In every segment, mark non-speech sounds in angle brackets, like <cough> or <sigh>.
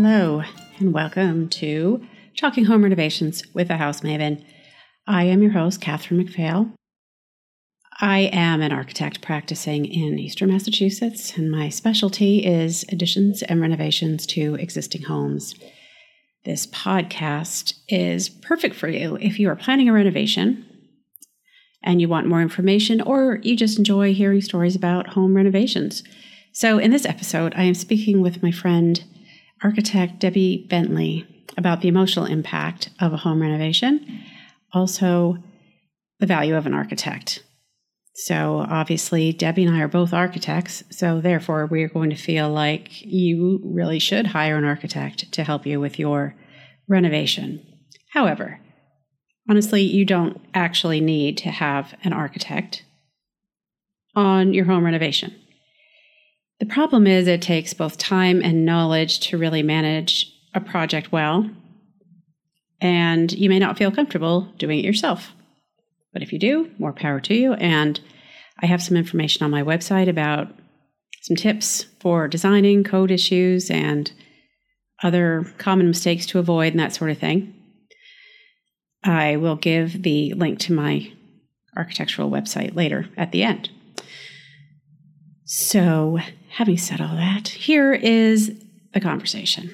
Hello, and welcome to Talking Home Renovations with a House Maven. I am your host, Catherine McPhail. I am an architect practicing in Eastern Massachusetts, and my specialty is additions and renovations to existing homes. This podcast is perfect for you if you are planning a renovation and you want more information, or you just enjoy hearing stories about home renovations. So, in this episode, I am speaking with my friend, architect Debbie Bentley, about the emotional impact of a home renovation, also the value of an architect. So, obviously, Debbie and I are both architects, so therefore, we're going to feel like you really should hire an architect to help you with your renovation. However, honestly, you don't actually need to have an architect on your home renovation. The problem is it takes both time and knowledge to really manage a project well, and you may not feel comfortable doing it yourself. But if you do, more power to you. And I have some information on my website about some tips for designing, code issues, and other common mistakes to avoid, and that sort of thing. I will give the link to my architectural website later at the end. So, having said all that, here is the conversation.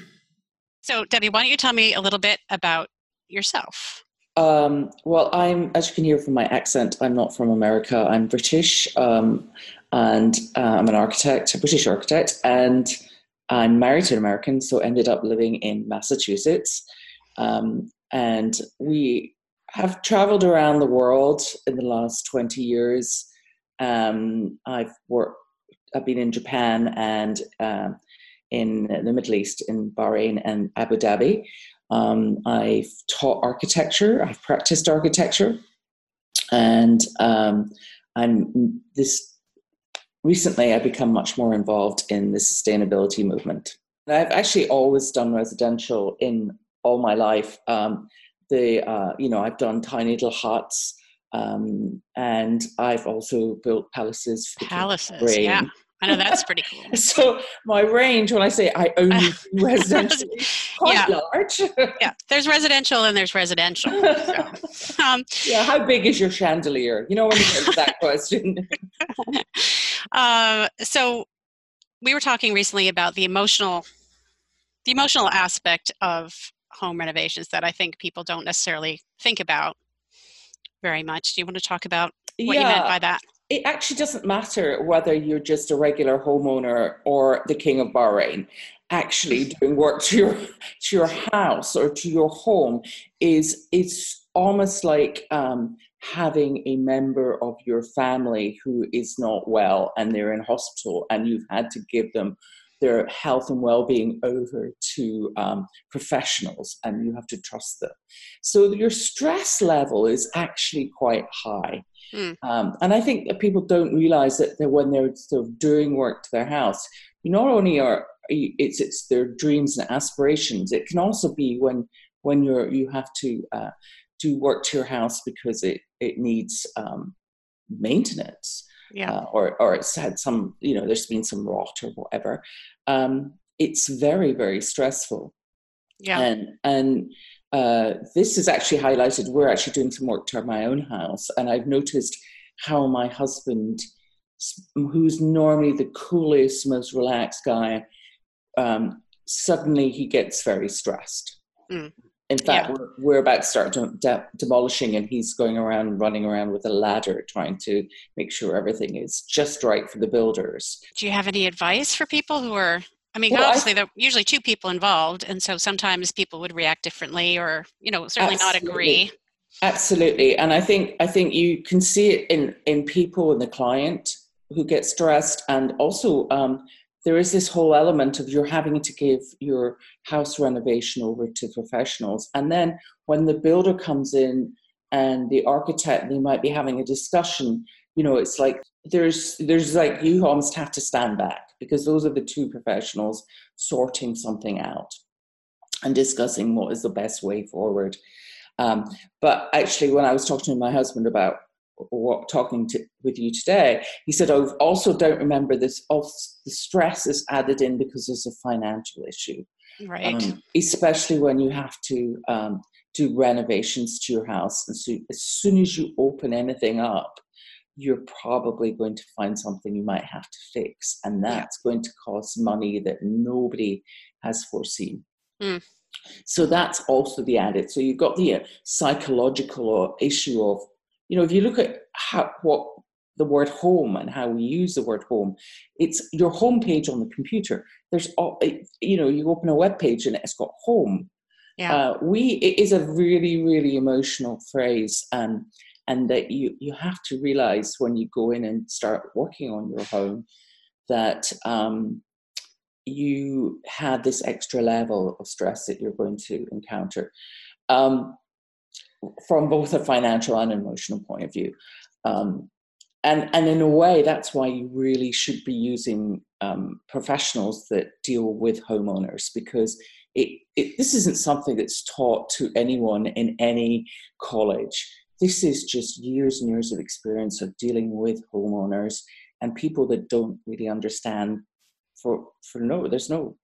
So, Debbie, why don't you tell me a little bit about yourself? Um, well, I'm, as you can hear from my accent, I'm not from America. I'm British, um, and uh, I'm an architect, a British architect, and I'm married to an American, so ended up living in Massachusetts. Um, and we have traveled around the world in the last 20 years. Um, I've worked, I've been in Japan and um, in the Middle East, in Bahrain and Abu Dhabi. Um, I've taught architecture, I've practiced architecture, and um, I'm this recently I've become much more involved in the sustainability movement. I've actually always done residential in all my life. Um, the uh, you know I've done tiny little huts, um, and I've also built palaces. For palaces, yeah. I know that's pretty cool. <laughs> so my range, when I say I only <laughs> do residential, quite yeah. large. yeah, there's residential and there's residential. So, <laughs> um, yeah, how big is your chandelier? You know when you get that question. uh, so we were talking recently about the emotional, the emotional aspect of home renovations that I think people don't necessarily think about very much. Do you want to talk about what yeah. you meant by that? It actually doesn't matter whether you're just a regular homeowner or the king of Bahrain. Actually, doing work to your to your house or to your home is it's almost like um, having a member of your family who is not well and they're in hospital and you've had to give them their health and well-being over to um, professionals and you have to trust them. So your stress level is actually quite high. Mm. um, and i think that people don't realize that, that when they're sort of doing work to their house you not only are it's it's their dreams and aspirations it can also be when when you're you have to uh, do work to your house because it it needs um, maintenance yeah. Uh, or or it's had some you know there's been some rot or whatever um, it's very very stressful yeah and and uh, this is actually highlighted we're actually doing some work to my own house and i've noticed how my husband who's normally the coolest most relaxed guy um, suddenly he gets very stressed mm. In fact, yeah. we're, we're, about to start de- demolishing, and he's going around running around with a ladder trying to make sure everything is just right for the builders. Do you have any advice for people who are? I mean, well, obviously, there are usually two people involved, and so sometimes people would react differently, or you know, certainly absolutely. not agree. Absolutely, and I think I think you can see it in in people and the client who get stressed, and also um, there is this whole element of you're having to give your house renovation over to professionals. And then when the builder comes in and the architect, they might be having a discussion, you know, it's like there's there's like you almost have to stand back because those are the two professionals sorting something out and discussing what is the best way forward. Um, but actually, when I was talking to my husband about what, talking to, with you today, he said, "I oh, also don't remember this. Also, the stress is added in because there's a financial issue. Right. Um, especially when you have to um, do renovations to your house. And so as soon as you open anything up, you're probably going to find something you might have to fix. And that's going to cost money that nobody has foreseen. Mm. So that's also the added. So you've got the uh, psychological uh, issue of, you know, if you look at how, what the word home and how we use the word home, it's your home page on the computer. There's, all, you know, you open a web page and it's got home. Yeah. Uh, we it is a really really emotional phrase, and and that you you have to realize when you go in and start working on your home that um, you have this extra level of stress that you're going to encounter um, from both a financial and emotional point of view. Um, and, and in a way, that's why you really should be using um, professionals that deal with homeowners because it, it, this isn't something that's taught to anyone in any college. This is just years and years of experience of dealing with homeowners and people that don't really understand for for no there's no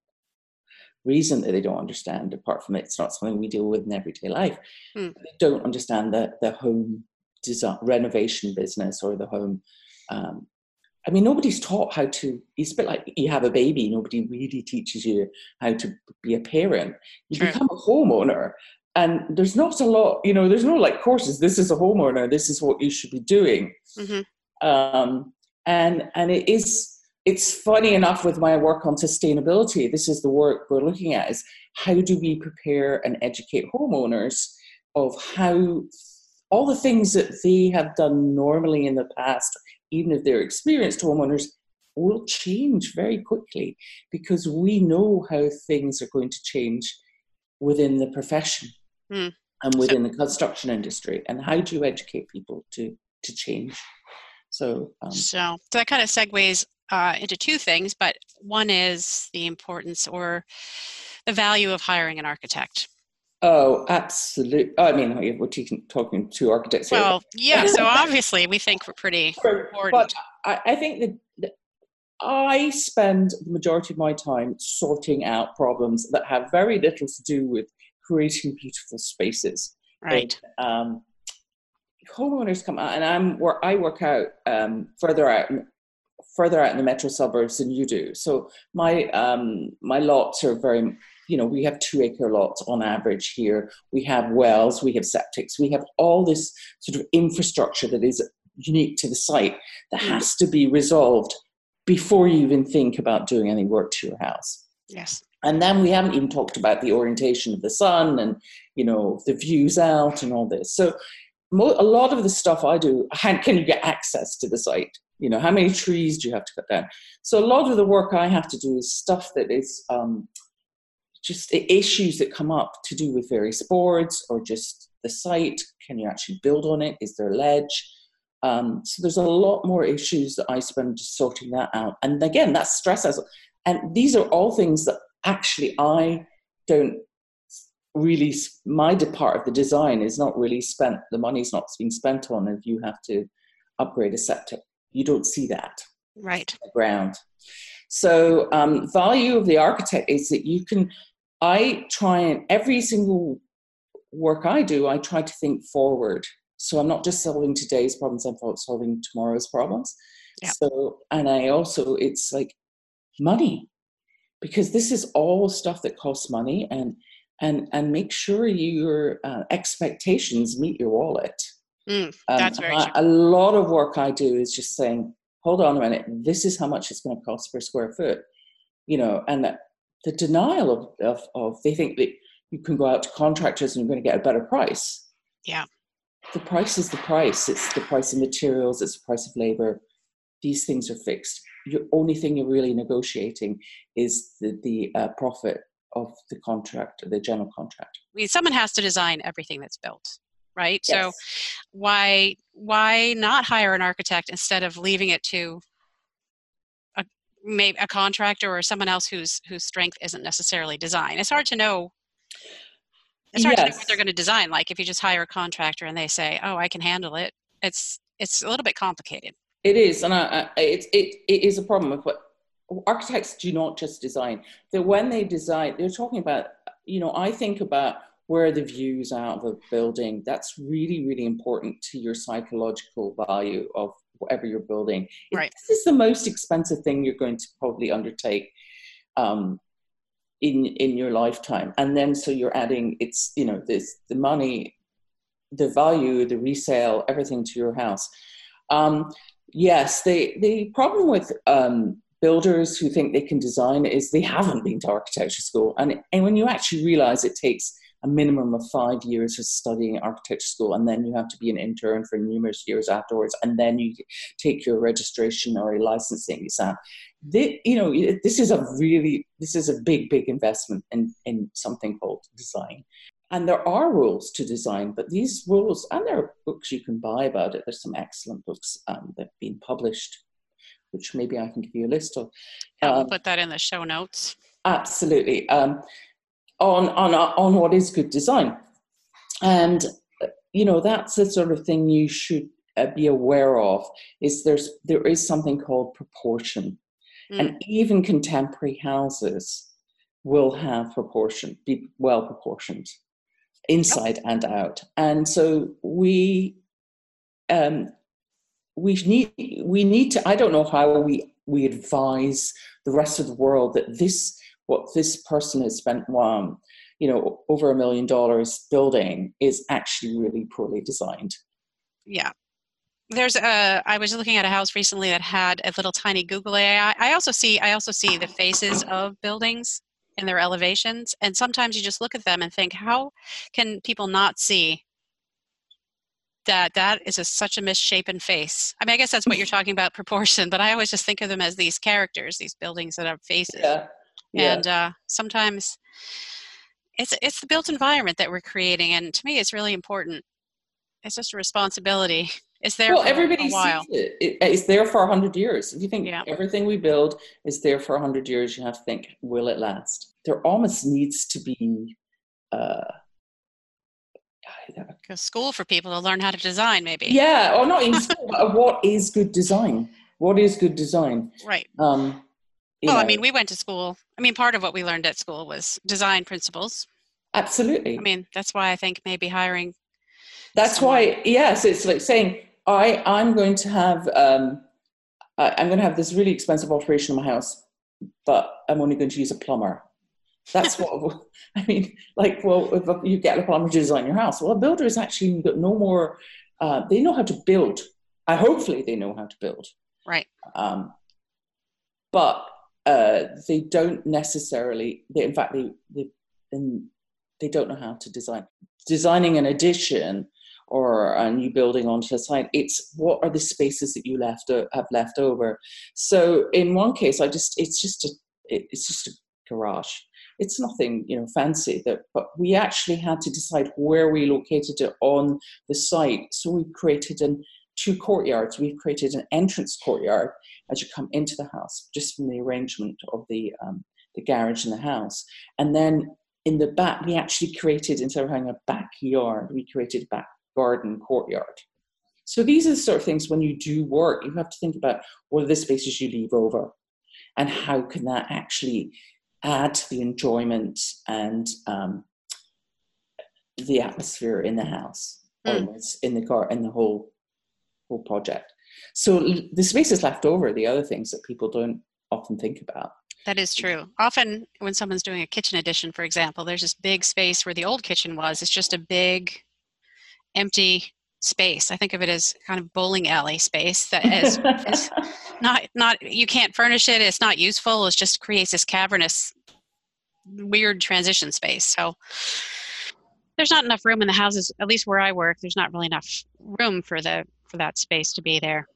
reason that they don't understand apart from it's not something we deal with in everyday life mm. they don't understand the the home design renovation business or the home um, I mean, nobody's taught how to. It's a bit like you have a baby. Nobody really teaches you how to be a parent. You True. become a homeowner, and there's not a lot. You know, there's no like courses. This is a homeowner. This is what you should be doing. Mm-hmm. Um, and and it is it's funny enough with my work on sustainability this is the work we're looking at is how do we prepare and educate homeowners of how all the things that they have done normally in the past even if they're experienced homeowners will change very quickly because we know how things are going to change within the profession mm. and within so, the construction industry and how do you educate people to to change so um, so, so that kind of segues uh, into two things, but one is the importance or the value of hiring an architect. Oh, absolutely. I mean, we're talking, to architects here. Well, yeah, so <laughs> obviously we think we're pretty important. But I, I think that, that I spend the majority of my time sorting out problems that have very little to do with creating beautiful spaces. Right. And, um, homeowners come out, and I'm where I work out um, further out further out in the metro suburbs than you do. So my um, my lots are very, you know, we have two acre lots on average here. We have wells, we have septics, we have all this sort of infrastructure that is unique to the site that has to be resolved before you even think about doing any work to your house. Yes. And then we haven't even talked about the orientation of the sun and you know the views out and all this. So a lot of the stuff I do, can you get access to the site? You know, how many trees do you have to cut down? So a lot of the work I have to do is stuff that is um, just issues that come up to do with various boards or just the site. Can you actually build on it? Is there a ledge? Um, so there's a lot more issues that I spend just sorting that out. And again, that's stress. And these are all things that actually I don't really my part of the design is not really spent the money's not being spent on if you have to upgrade a septic you don't see that right ground so um, value of the architect is that you can i try and every single work i do i try to think forward so i'm not just solving today's problems i'm solving tomorrow's problems yeah. so and i also it's like money because this is all stuff that costs money and and and make sure your uh, expectations meet your wallet. Mm, that's um, very I, A lot of work I do is just saying, hold on a minute, this is how much it's going to cost per square foot, you know, and that the denial of, of, of they think that you can go out to contractors and you're going to get a better price. Yeah. The price is the price. It's the price of materials. It's the price of labor. These things are fixed. The only thing you're really negotiating is the, the uh, profit of the contract, the general contract. I mean, someone has to design everything that's built, right? Yes. So why why not hire an architect instead of leaving it to a maybe a contractor or someone else whose whose strength isn't necessarily design? It's hard to know. It's hard yes. to know what they're going to design. Like if you just hire a contractor and they say, "Oh, I can handle it," it's it's a little bit complicated. It is, and I, I, it, it it is a problem with what architects do not just design. That when they design, they're talking about. You know, I think about where the views out of a building. That's really, really important to your psychological value of whatever you're building. Right. This is the most expensive thing you're going to probably undertake. Um, in in your lifetime and then so you're adding it's you know this the money the value the resale everything to your house um, yes the the problem with um, builders who think they can design is they haven't been to architecture school and and when you actually realize it takes a minimum of five years of studying architecture school, and then you have to be an intern for numerous years afterwards, and then you take your registration or a licensing exam. This, you know, this is a really this is a big, big investment in in something called design. And there are rules to design, but these rules, and there are books you can buy about it. There's some excellent books um, that have been published, which maybe I can give you a list of. Um, will put that in the show notes. Absolutely. Um, on on on what is good design, and you know that's the sort of thing you should uh, be aware of. Is there's there is something called proportion, mm. and even contemporary houses will have proportion, be well proportioned, inside oh. and out, and so we. Um, we need we need to i don't know how we we advise the rest of the world that this what this person has spent um, you know over a million dollars building is actually really poorly designed yeah there's a i was looking at a house recently that had a little tiny google ai i also see i also see the faces of buildings and their elevations and sometimes you just look at them and think how can people not see that that is a, such a misshapen face. I mean, I guess that's what you're <laughs> talking about proportion, but I always just think of them as these characters, these buildings that have faces. Yeah yeah. and uh, sometimes it's it's the built environment that we're creating and to me it's really important it's just a responsibility it's there well for everybody a while. sees it. it it's there for 100 years if you think yeah. everything we build is there for 100 years you have to think will it last there almost needs to be uh, a school for people to learn how to design maybe yeah or not even school what is good design what is good design right um well, know. I mean, we went to school. I mean, part of what we learned at school was design principles. Absolutely. I mean, that's why I think maybe hiring. That's someone. why, yes, it's like saying, I, I'm going to have, um, I, I'm going to have this really expensive alteration in my house, but I'm only going to use a plumber. That's what <laughs> I mean. Like, well, if you get a plumber to design your house, well, a builder is actually got no more. Uh, they know how to build. I hopefully they know how to build. Right. Um, but uh, they don't necessarily, they, in fact, they, they, they don't know how to design. Designing an addition or a new building onto a site, it's what are the spaces that you left have left over. So in one case, I just it's just a it's just a garage. It's nothing you know fancy that, but we actually had to decide where we located it on the site. So we created an two courtyards. We've created an entrance courtyard as you come into the house, just from the arrangement of the um, the garage in the house. And then in the back, we actually created instead of having a backyard, we created a back garden courtyard. So these are the sort of things when you do work, you have to think about what are the spaces you leave over, and how can that actually add to the enjoyment and um, the atmosphere in the house, mm. or in the car, in the whole whole project. So the space is left over, the other things that people don't often think about. That is true. Often, when someone's doing a kitchen addition, for example, there's this big space where the old kitchen was. It's just a big, empty space. I think of it as kind of bowling alley space that is, is <laughs> not not you can't furnish it. It's not useful. It just creates this cavernous, weird transition space. So there's not enough room in the houses. At least where I work, there's not really enough room for the for that space to be there.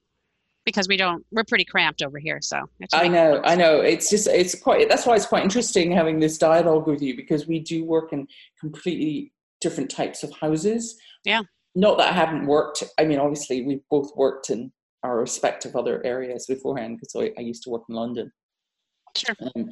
Because we don't we're pretty cramped over here so i know i know. It's just it's quite that's why it's quite interesting having this dialogue with you because we do work in completely different types of houses. Yeah. Not that i haven't worked i mean obviously we've both worked in our respective other areas beforehand because I, I, used to work in london. Sure. Um,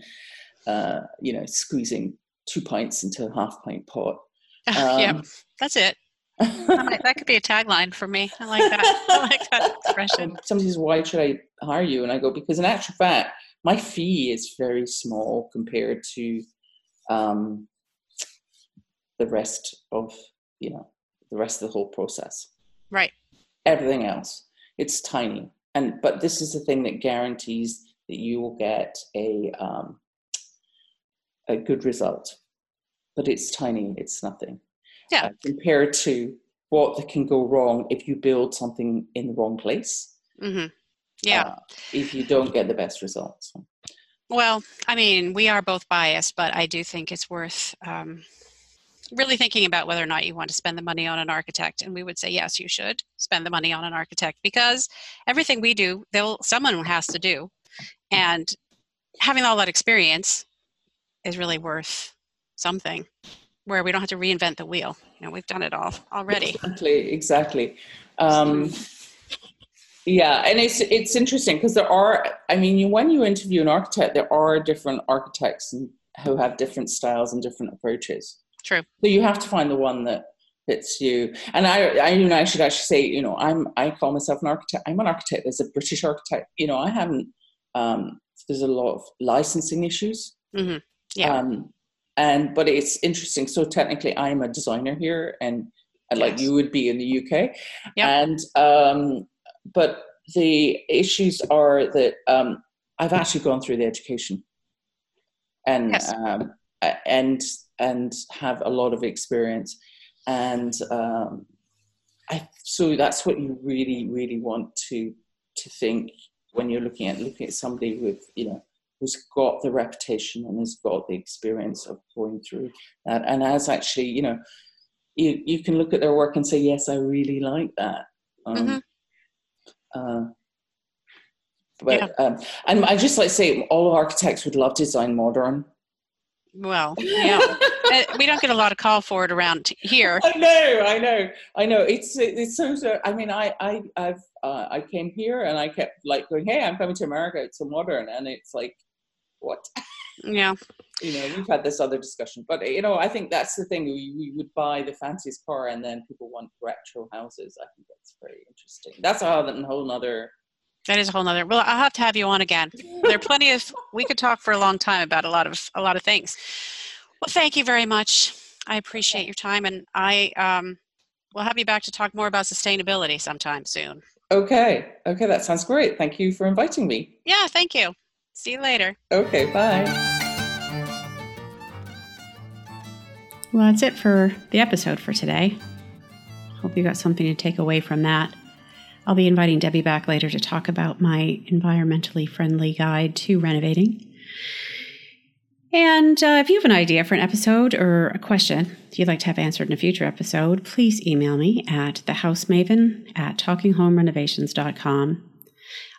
uh, you know squeezing two pints into a half pint pot. <laughs> Um, yeah that's it that could be a tagline for me. I like that. <laughs> I like that expression. Somebody says, "Why should I hire you?" And I go, "Because in actual fact, my fee is very small compared to um, the rest of you know the rest of the whole process. Right. Everything else, it's tiny, and but this is the thing that guarantees that you will get a um, a good result. But it's tiny; it's nothing. Yeah. Uh, compared to what that can go wrong if you build something in the wrong place. hmm Yeah. uh, if you don't get the best results. Well, I mean, we are both biased, but I do think it's worth um, really thinking about whether or not you want to spend the money on an architect. And we would say, yes, you should spend the money on an architect because everything we do, they'll someone has to do, and having all that experience is really worth something. Where we don't have to reinvent the wheel. You know, we've done it all already. Exactly, exactly. Um, yeah, and it's it's interesting because there are. I mean, you, when you interview an architect, there are different architects who have different styles and different approaches. True. So you have to find the one that fits you. And I, I, you know, I should actually say, you know, I'm I call myself an architect. I'm an architect. As a British architect. You know, I haven't. Um, there's a lot of licensing issues. hmm Yeah. Um, and but it's interesting. So technically, I'm a designer here, and, and like you would be in the UK. Yep. And um, but the issues are that um, I've actually gone through the education, and Yes. um, and and have a lot of experience, and um, I so that's what you really really want to to think when you're looking at looking at somebody with you know who's got the reputation and has got the experience of going through that and has actually you know you you can look at their work and say yes i really like that um, Mhm. uh, but um, and i just like to say all architects would love to design modern Well, <laughs> yeah. Uh, we don't get a lot of call for it around here. I know, I know, I know. It's it's so so. I mean, I I I've uh, I came here and I kept like going, "Hey, I'm coming to America. It's so modern," and it's like, what? <laughs> Yeah. You know, we've had this other discussion, but you know, I think that's the thing. We we would buy the fanciest car, and then people want retro houses. I think that's very interesting. That's a whole nother. That is a whole nother. Well, I'll have to have you on again. There are plenty of. We could talk for a long time about a lot of a lot of things. Well, thank you very much. I appreciate your time, and I um, will have you back to talk more about sustainability sometime soon. Okay, okay, that sounds great. Thank you for inviting me. Yeah, thank you. See you later. Okay, bye. Well, that's it for the episode for today. Hope you got something to take away from that. I'll be inviting Debbie back later to talk about my environmentally friendly guide to renovating. And uh, if you have an idea for an episode or a question you'd like to have answered in a future episode, please email me at thehousemaven at talkinghomerenovations.com.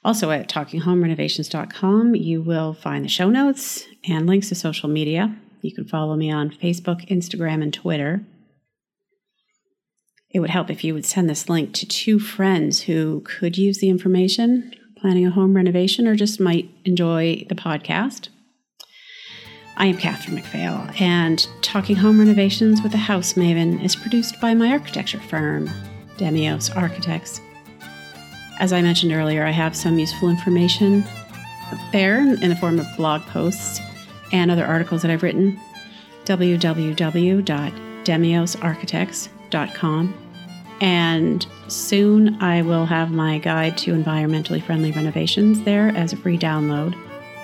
Also at talkinghomerenovations.com, you will find the show notes and links to social media. You can follow me on Facebook, Instagram, and Twitter. It would help if you would send this link to two friends who could use the information, planning a home renovation, or just might enjoy the podcast. I am Catherine McPhail, and Talking Home Renovations with a House Maven is produced by my architecture firm, Demios Architects. As I mentioned earlier, I have some useful information there in the form of blog posts and other articles that I've written. www.demiosarchitects.com. And soon I will have my guide to environmentally friendly renovations there as a free download.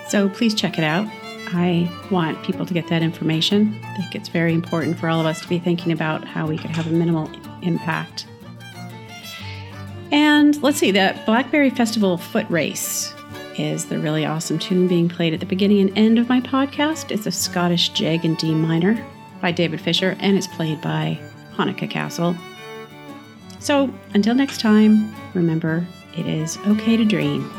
So please check it out. I want people to get that information. I think it's very important for all of us to be thinking about how we could have a minimal impact. And let's see, the Blackberry Festival Foot Race is the really awesome tune being played at the beginning and end of my podcast. It's a Scottish jig in D minor by David Fisher, and it's played by Hanneke Cassel. So until next time, remember, it is okay to dream.